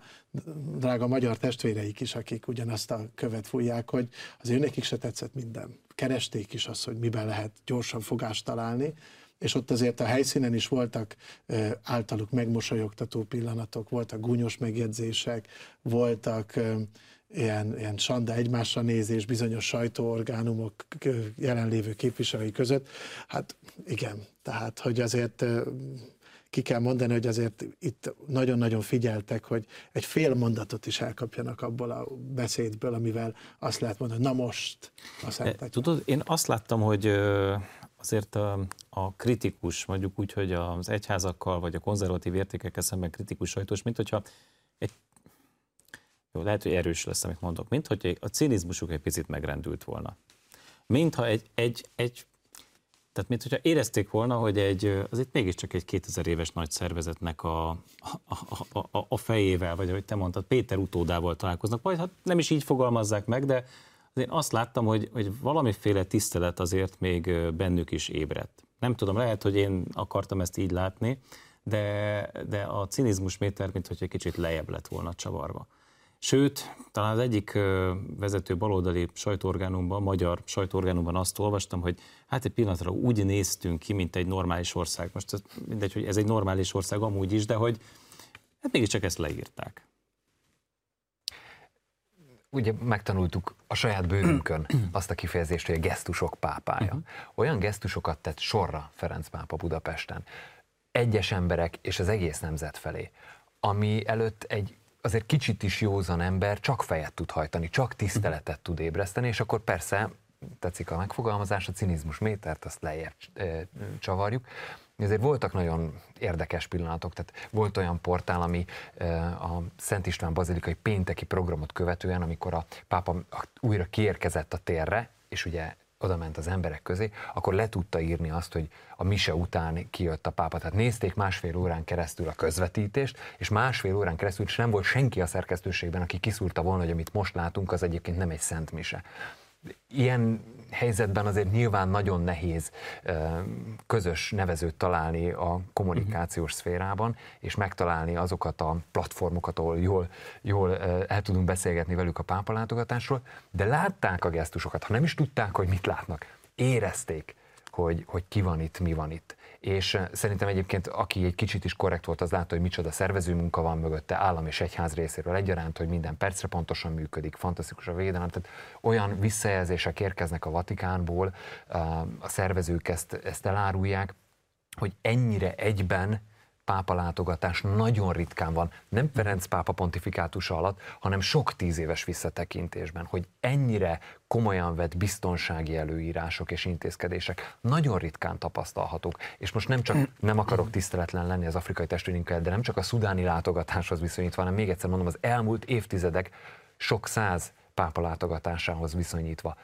drága magyar testvéreik is, akik ugyanazt a követ fújják, hogy azért nekik se tetszett minden. Keresték is azt, hogy miben lehet gyorsan fogást találni, és ott azért a helyszínen is voltak általuk megmosolyogtató pillanatok, voltak gúnyos megjegyzések, voltak ilyen, ilyen sanda egymásra nézés bizonyos sajtóorgánumok jelenlévő képviselői között. Hát igen, tehát hogy azért ki kell mondani, hogy azért itt nagyon-nagyon figyeltek, hogy egy fél mondatot is elkapjanak abból a beszédből, amivel azt lehet mondani, na most a szentek. Tudod, én azt láttam, hogy azért a, a kritikus, mondjuk úgy, hogy az egyházakkal vagy a konzervatív értékekkel szemben kritikus sajtós, mint hogyha egy jó, lehet, hogy erős lesz, amit mondok, mint hogy a cinizmusuk egy picit megrendült volna. Mintha egy, egy, egy tehát, mint hogyha érezték volna, hogy egy, az itt mégiscsak egy 2000 éves nagy szervezetnek a, a, a, a, a fejével, vagy ahogy te mondtad, Péter utódával találkoznak, vagy hát nem is így fogalmazzák meg, de én azt láttam, hogy, hogy valamiféle tisztelet azért még bennük is ébredt. Nem tudom, lehet, hogy én akartam ezt így látni, de, de a cinizmus méter, mint hogy egy kicsit lejjebb lett volna csavarva. Sőt, talán az egyik vezető baloldali sajtóorgánumban, magyar sajtóorgánumban azt olvastam, hogy hát egy pillanatra úgy néztünk ki, mint egy normális ország. Most ez, mindegy, hogy ez egy normális ország amúgy is, de hogy hát mégiscsak ezt leírták. Ugye megtanultuk a saját bőrünkön azt a kifejezést, hogy a gesztusok pápája. Uh-huh. Olyan gesztusokat tett sorra Ferenc pápa Budapesten, egyes emberek és az egész nemzet felé, ami előtt egy azért kicsit is józan ember csak fejet tud hajtani, csak tiszteletet tud ébreszteni, és akkor persze tetszik a megfogalmazás, a cinizmus métert, azt lejjebb csavarjuk. Ezért voltak nagyon érdekes pillanatok, tehát volt olyan portál, ami a Szent István Bazilikai pénteki programot követően, amikor a pápa újra kiérkezett a térre, és ugye oda ment az emberek közé, akkor le tudta írni azt, hogy a mise után kijött a pápa. Tehát nézték másfél órán keresztül a közvetítést, és másfél órán keresztül, és nem volt senki a szerkesztőségben, aki kiszúrta volna, hogy amit most látunk, az egyébként nem egy szent mise ilyen helyzetben azért nyilván nagyon nehéz közös nevezőt találni a kommunikációs uh-huh. szférában, és megtalálni azokat a platformokat, ahol jól, jól el tudunk beszélgetni velük a pápalátogatásról, de látták a gesztusokat, ha nem is tudták, hogy mit látnak, érezték, hogy, hogy ki van itt, mi van itt és szerintem egyébként aki egy kicsit is korrekt volt, az látta, hogy micsoda szervező munka van mögötte, állam és egyház részéről egyaránt, hogy minden percre pontosan működik, fantasztikus a védelem, tehát olyan visszajelzések érkeznek a Vatikánból, a szervezők ezt, ezt elárulják, hogy ennyire egyben pápa látogatás nagyon ritkán van, nem Ferenc pápa pontifikátusa alatt, hanem sok tíz éves visszatekintésben, hogy ennyire komolyan vett biztonsági előírások és intézkedések nagyon ritkán tapasztalhatók. És most nem csak nem akarok tiszteletlen lenni az afrikai testvérinkkel, de nem csak a szudáni látogatáshoz viszonyítva, hanem még egyszer mondom, az elmúlt évtizedek sok száz pápa látogatásához viszonyítva.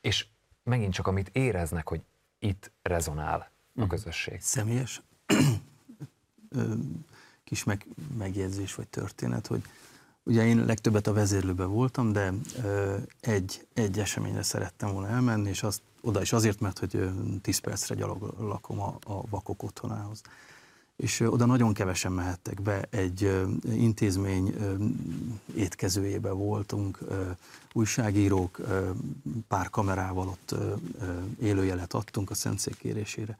És megint csak amit éreznek, hogy itt rezonál a közösség. Személyes kis meg, megjegyzés vagy történet, hogy ugye én legtöbbet a vezérlőbe voltam, de egy, egy eseményre szerettem volna elmenni, és azt, oda is azért, mert hogy 10 percre gyalog lakom a, a vakok otthonához. És oda nagyon kevesen mehettek be, egy intézmény étkezőjébe voltunk, újságírók, pár kamerával ott élőjelet adtunk a szentszék kérésére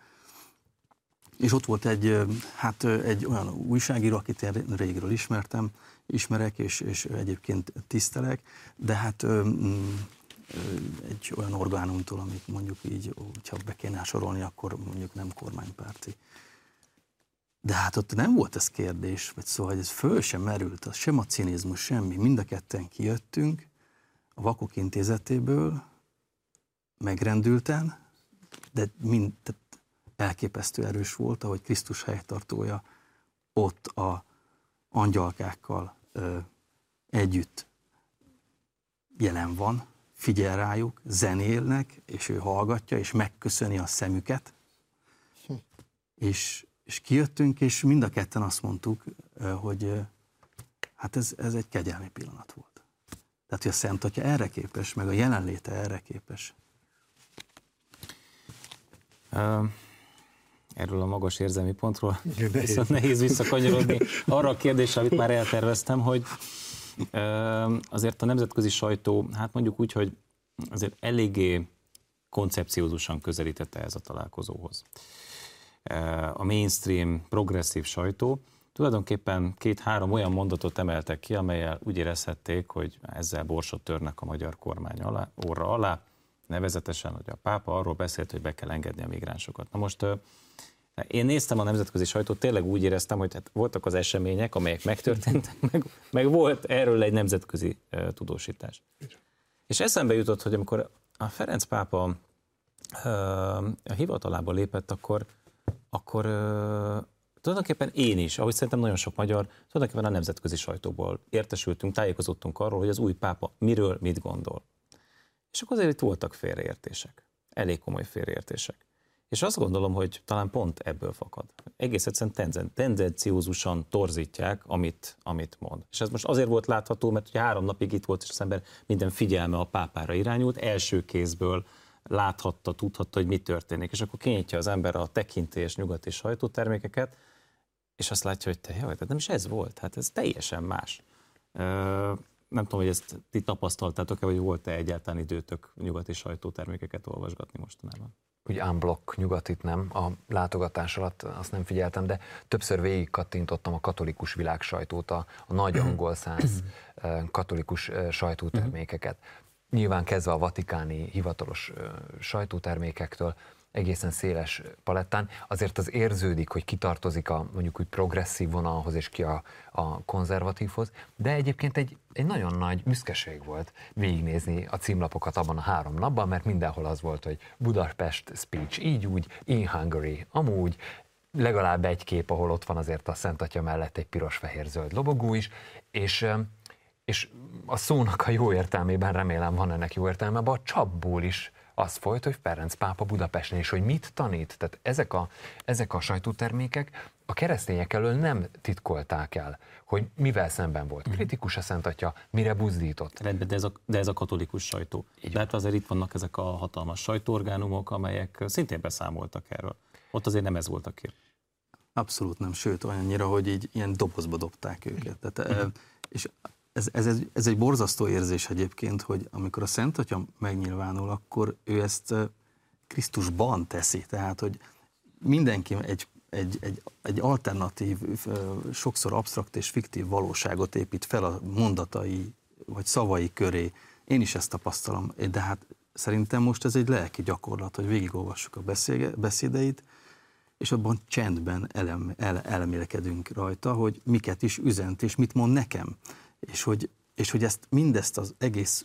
és ott volt egy, hát egy olyan újságíró, akit én régről ismertem, ismerek, és, és egyébként tisztelek, de hát egy olyan orgánumtól, amit mondjuk így, hogyha be kéne sorolni, akkor mondjuk nem kormánypárti. De hát ott nem volt ez kérdés, vagy szóval, hogy ez föl sem merült, az sem a cinizmus, semmi. Mind a ketten kijöttünk a Vakok Intézetéből, megrendülten, de mind, tehát elképesztő erős volt, ahogy Krisztus helytartója ott a angyalkákkal ö, együtt jelen van, figyel rájuk, zenélnek, és ő hallgatja, és megköszöni a szemüket. És, és kijöttünk, és mind a ketten azt mondtuk, hogy hát ez, ez egy kegyelmi pillanat volt. Tehát, hogy a Szent Atya erre képes, meg a jelenléte erre képes. Erről a magas érzelmi pontról. Viszont nehéz visszakanyarodni arra a kérdésre, amit már elterveztem, hogy azért a nemzetközi sajtó, hát mondjuk úgy, hogy azért eléggé koncepciózusan közelítette ez a találkozóhoz. A mainstream, progresszív sajtó tulajdonképpen két-három olyan mondatot emeltek ki, amelyel úgy érezhették, hogy ezzel borsot törnek a magyar kormány alá, óra alá, nevezetesen, hogy a pápa arról beszélt, hogy be kell engedni a migránsokat. Na most én néztem a nemzetközi sajtót, tényleg úgy éreztem, hogy hát voltak az események, amelyek megtörténtek, meg, meg volt erről egy nemzetközi tudósítás. És eszembe jutott, hogy amikor a Ferenc pápa uh, a hivatalába lépett, akkor, akkor tulajdonképpen én is, ahogy szerintem nagyon sok magyar, tulajdonképpen a nemzetközi sajtóból értesültünk, tájékozottunk arról, hogy az új pápa miről mit gondol. És akkor azért itt voltak félreértések, elég komoly félreértések. És azt gondolom, hogy talán pont ebből fakad. Egész egyszerűen tendenciózusan torzítják, amit, amit mond. És ez most azért volt látható, mert ugye három napig itt volt, és az ember minden figyelme a pápára irányult, első kézből láthatta, tudhatta, hogy mi történik. És akkor kinyitja az ember a tekintés nyugati sajtótermékeket, és azt látja, hogy te jaj, tehát nem is ez volt, hát ez teljesen más. Nem tudom, hogy ezt ti tapasztaltátok-e, vagy volt-e egyáltalán időtök nyugati sajtótermékeket olvasgatni mostanában? úgy unblock nyugatit nem, a látogatás alatt azt nem figyeltem, de többször végig kattintottam a katolikus világsajtót, a, a nagy angol száz katolikus sajtótermékeket. Nyilván kezdve a vatikáni hivatalos sajtótermékektől, egészen széles palettán, azért az érződik, hogy kitartozik a mondjuk úgy progresszív vonalhoz és ki a, a konzervatívhoz, de egyébként egy, egy nagyon nagy büszkeség volt végignézni a címlapokat abban a három napban, mert mindenhol az volt, hogy Budapest speech így úgy, in Hungary amúgy, legalább egy kép, ahol ott van azért a Szent Atya mellett egy piros-fehér-zöld lobogó is, és és a szónak a jó értelmében remélem van ennek jó értelme, a csapból is az folyt, hogy Ferenc pápa Budapesten, és hogy mit tanít. Tehát ezek a, ezek a sajtótermékek a keresztények elől nem titkolták el, hogy mivel szemben volt. Mhm. Kritikus a Szent Atya, mire buzdított. Rendben, de ez a, de ez a katolikus sajtó. Így de hát azért itt vannak ezek a hatalmas sajtóorgánumok, amelyek szintén beszámoltak erről. Ott azért nem ez volt a kép. Abszolút nem, sőt olyannyira, hogy így ilyen dobozba dobták őket. Tehát, mm. És ez, ez, ez, ez egy borzasztó érzés egyébként, hogy amikor a Szent Atya megnyilvánul, akkor ő ezt Krisztusban teszi. Tehát, hogy mindenki egy, egy, egy, egy alternatív, sokszor absztrakt és fiktív valóságot épít fel a mondatai vagy szavai köré. Én is ezt tapasztalom, de hát szerintem most ez egy lelki gyakorlat, hogy végigolvassuk a beszédeit, és abban csendben elem, el, elmélkedünk rajta, hogy miket is üzent, és mit mond nekem és hogy, és hogy ezt mindezt az egész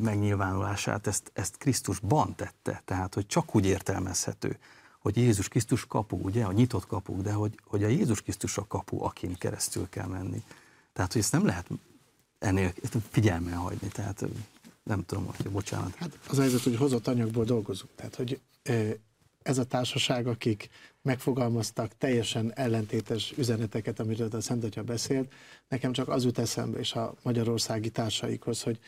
megnyilvánulását, ezt, ezt Krisztusban tette, tehát hogy csak úgy értelmezhető, hogy Jézus Krisztus kapu, ugye, a nyitott kapuk, de hogy, hogy a Jézus Krisztus a kapu, akin keresztül kell menni. Tehát, hogy ezt nem lehet ennél figyelmen hagyni, tehát nem tudom, hogy bocsánat. Hát az helyzet, hogy hozott anyagból dolgozunk, tehát hogy ez a társaság, akik megfogalmaztak teljesen ellentétes üzeneteket, amiről a Szent Atya beszélt, nekem csak az jut eszembe, és a magyarországi társaikhoz, hogy,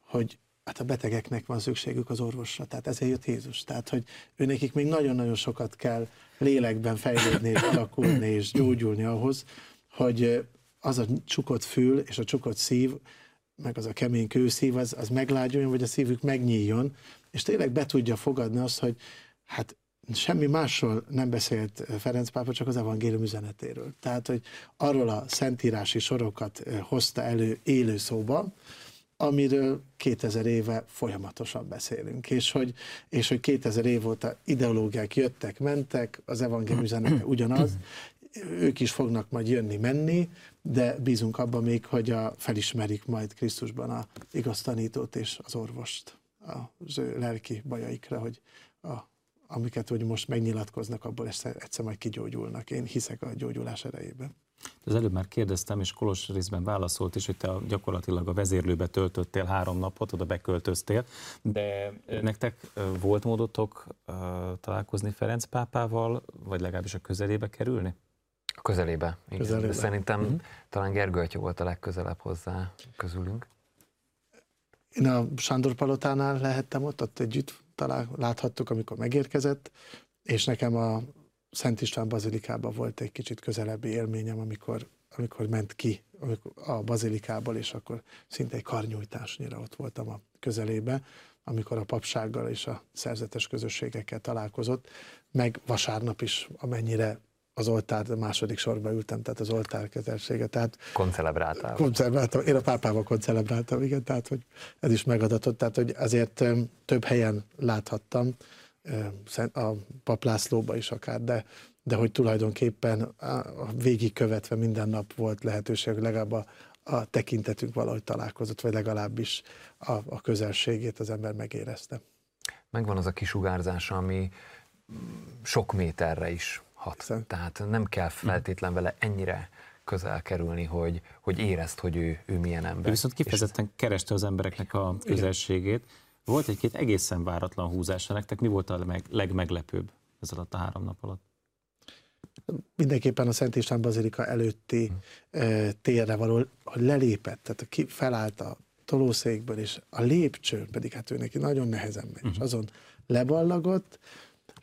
hogy hát a betegeknek van szükségük az orvosra, tehát ezért jött Jézus. Tehát, hogy ő nekik még nagyon-nagyon sokat kell lélekben fejlődni, és alakulni, és gyógyulni ahhoz, hogy az a csukott fül és a csukott szív, meg az a kemény kőszív, az, az meglágyuljon, vagy a szívük megnyíljon, és tényleg be tudja fogadni azt, hogy hát semmi másról nem beszélt Ferenc pápa, csak az evangélium üzenetéről. Tehát, hogy arról a szentírási sorokat hozta elő élő szóba, amiről 2000 éve folyamatosan beszélünk, és hogy, és hogy 2000 év óta ideológiák jöttek, mentek, az evangélium üzenete ugyanaz, ők is fognak majd jönni, menni, de bízunk abban még, hogy a, felismerik majd Krisztusban a igaz tanítót és az orvost az ő lelki bajaikra, hogy a, amiket hogy most megnyilatkoznak, abból egyszer, egyszer majd kigyógyulnak. Én hiszek a gyógyulás erejében. Az előbb már kérdeztem, és Kolos részben válaszolt is, hogy te gyakorlatilag a vezérlőbe töltöttél három napot, oda beköltöztél, de nektek volt módotok találkozni Ferenc pápával, vagy legalábbis a közelébe kerülni? A közelébe, igen. Közelébe. De szerintem uh-huh. talán Gergő volt a legközelebb hozzá közülünk. Én a Sándor Palotánál lehettem ott, ott együtt talál, láthattuk, amikor megérkezett, és nekem a Szent István bazilikában volt egy kicsit közelebbi élményem, amikor, amikor ment ki a bazilikából, és akkor szinte egy karnyújtásnyira ott voltam a közelébe, amikor a papsággal és a szerzetes közösségekkel találkozott, meg vasárnap is, amennyire az oltár, a második sorba ültem, tehát az oltár közelsége. Tehát koncelebráltál. Koncelebráltam, én a pápával koncelebráltam, igen, tehát hogy ez is megadatott, tehát hogy azért több helyen láthattam, a paplászlóba is akár, de, de hogy tulajdonképpen végigkövetve minden nap volt lehetőség, legalább a, a tekintetünk valahogy találkozott, vagy legalábbis a, a közelségét az ember megérezte. Megvan az a kisugárzása, ami sok méterre is hat. Hiszen. Tehát nem kell feltétlen vele ennyire közel kerülni, hogy, hogy érezd, hogy ő, ő milyen ember. De viszont kifejezetten kereste az embereknek a közelségét. Igen. Volt egy-két egészen váratlan húzása nektek. Mi volt a leg, legmeglepőbb ez alatt a három nap alatt? Mindenképpen a Szent István Bazilika előtti hmm. térre való, hogy lelépett, tehát ki felállt a tolószékből, és a lépcső pedig hát ő neki nagyon nehezen megy, uh-huh. és azon leballagott,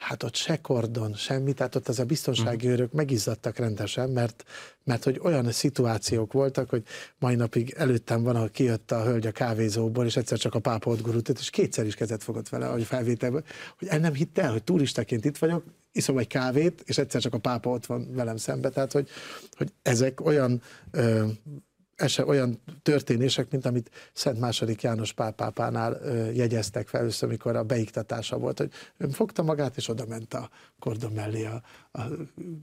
hát ott se kordon, semmi, tehát ott az a biztonsági mhm. őrök megizzadtak rendesen, mert, mert hogy olyan szituációk voltak, hogy mai napig előttem van, ahol kijött a hölgy a kávézóból, és egyszer csak a pápa ott gurult, és kétszer is kezet fogott vele, ahogy felvételből, hogy el nem hitt el, hogy turistaként itt vagyok, iszom egy kávét, és egyszer csak a pápa ott van velem szembe, tehát hogy, hogy ezek olyan ö, ese, olyan történések, mint amit Szent második János Pál pápánál jegyeztek fel először, amikor a beiktatása volt, hogy ön fogta magát, és oda ment a kordon mellé a, a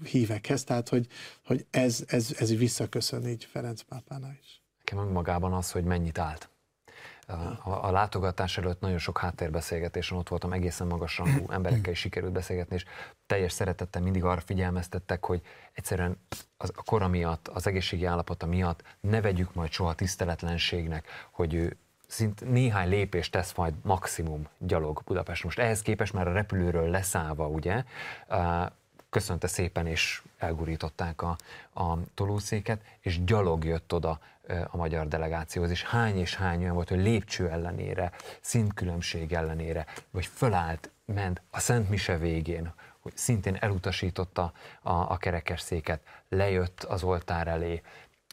hívekhez, tehát hogy, hogy ez, ez, ez visszaköszön így Ferenc pápánál is. Nekem magában az, hogy mennyit állt. A, a látogatás előtt nagyon sok háttérbeszélgetésen ott voltam, egészen magas rangú emberekkel is sikerült beszélgetni, és teljes szeretettel mindig arra figyelmeztettek, hogy egyszerűen az, a kora miatt, az egészségi állapota miatt ne vegyük majd soha tiszteletlenségnek, hogy ő szint néhány lépést tesz majd maximum gyalog Budapest. Most ehhez képest már a repülőről leszállva, ugye, köszönte szépen, és elgurították a, a tolószéket, és gyalog jött oda a magyar delegációhoz, és hány és hány olyan volt, hogy lépcső ellenére, szintkülönbség ellenére, vagy fölállt, ment a Szent Mise végén, hogy szintén elutasította a, a kerekesszéket, lejött az oltár elé,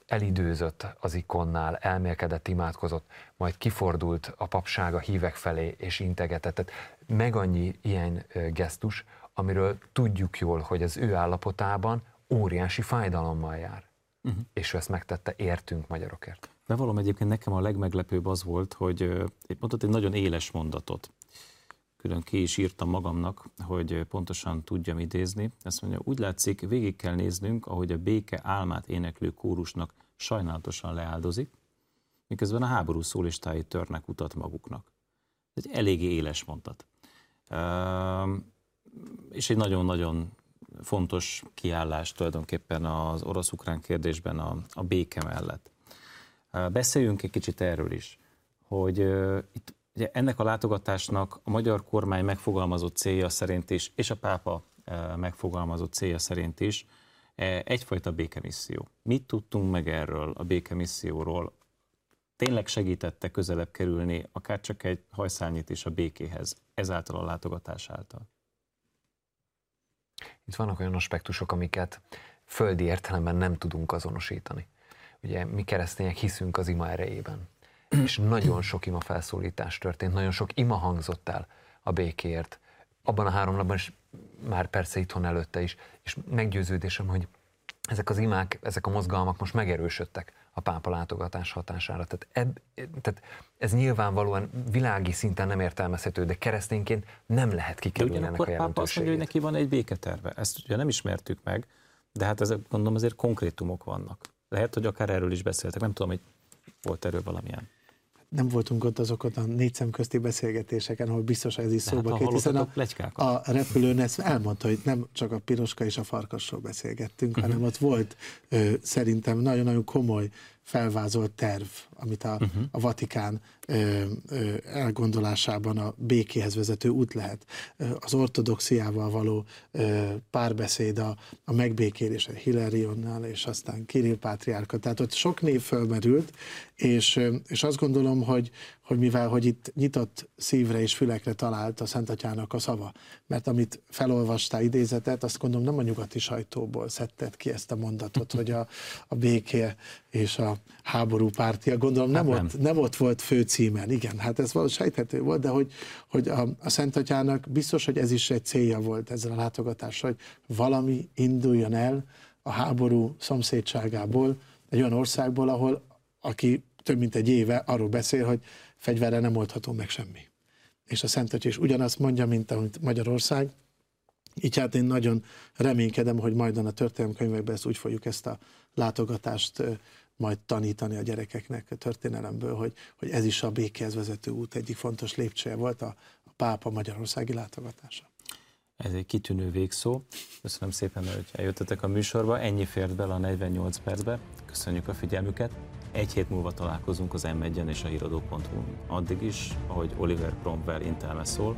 elidőzött az ikonnál, elmélkedett, imádkozott, majd kifordult a papság a hívek felé és integetett. Tehát meg annyi ilyen gesztus, amiről tudjuk jól, hogy az ő állapotában óriási fájdalommal jár. Uh-huh. És ő ezt megtette értünk magyarokért. Bevallom egyébként nekem a legmeglepőbb az volt, hogy mondott egy nagyon éles mondatot. Külön ki is írtam magamnak, hogy pontosan tudjam idézni. Ezt mondja, úgy látszik, végig kell néznünk, ahogy a béke álmát éneklő kórusnak sajnálatosan leáldozik, miközben a háború szólistái törnek utat maguknak. Ez egy eléggé éles mondat. És egy nagyon-nagyon fontos kiállás tulajdonképpen az orosz-ukrán kérdésben a, a béke mellett. Beszéljünk egy kicsit erről is, hogy itt ugye ennek a látogatásnak a magyar kormány megfogalmazott célja szerint is, és a pápa megfogalmazott célja szerint is egyfajta békemisszió. Mit tudtunk meg erről a békemisszióról? Tényleg segítette közelebb kerülni akár csak egy hajszálnyit is a békéhez, ezáltal a látogatás által? Itt vannak olyan aspektusok, amiket földi értelemben nem tudunk azonosítani. Ugye mi keresztények hiszünk az ima erejében, és nagyon sok ima felszólítás történt, nagyon sok ima hangzott el a békért. abban a három napban is, már persze itthon előtte is, és meggyőződésem, hogy ezek az imák, ezek a mozgalmak most megerősödtek a pápa látogatás hatására. Tehát, eb, tehát ez nyilvánvalóan világi szinten nem értelmezhető, de keresztényként nem lehet kikerülni ennek a pápa azt mondja, hogy neki van egy béketerve. Ezt ugye nem ismertük meg, de hát ezek gondolom azért konkrétumok vannak. Lehet, hogy akár erről is beszéltek, nem tudom, hogy volt erről valamilyen nem voltunk ott azokat a négy szem közti beszélgetéseken, ahol biztos ez is szóba hát, hiszen a, a repülőn ezt elmondta, hogy nem csak a piroska és a farkasról beszélgettünk, uh-huh. hanem ott volt ö, szerintem nagyon-nagyon komoly felvázolt terv, amit a, uh-huh. a Vatikán elgondolásában a békéhez vezető út lehet. Az ortodoxiával való párbeszéd, a, a megbékélés, Hilarionnal, és aztán Kirill Pátriárka. Tehát ott sok név fölmerült, és, és azt gondolom, hogy, hogy mivel hogy itt nyitott szívre és fülekre talált a Szent Atyának a szava, mert amit felolvastál idézetet, azt gondolom nem a nyugati sajtóból szedted ki ezt a mondatot, hogy a, a béké és a háború pártia, gondolom nem, hát nem. Ott, nem ott volt főcímen, igen, hát ez valahogy sejthető volt, de hogy, hogy a, a Szent biztos, hogy ez is egy célja volt ezzel a látogatással, hogy valami induljon el a háború szomszédságából, egy olyan országból, ahol aki több mint egy éve arról beszél, hogy fegyverre nem oldható meg semmi. És a Szent Atya is ugyanazt mondja, mint amit Magyarország, így hát én nagyon reménykedem, hogy majd a történelemkönyvekben ezt úgy fogjuk ezt a látogatást majd tanítani a gyerekeknek a történelemből, hogy, hogy ez is a békéhez vezető út egyik fontos lépcsője volt a, a pápa magyarországi látogatása. Ez egy kitűnő végszó. Köszönöm szépen, hogy eljöttetek a műsorba. Ennyi fért bele a 48 percbe. Köszönjük a figyelmüket. Egy hét múlva találkozunk az m és a híradó.hu. Addig is, ahogy Oliver Cromwell intelme szól,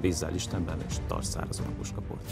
bízzál Istenben és tarts szárazon a puskaport.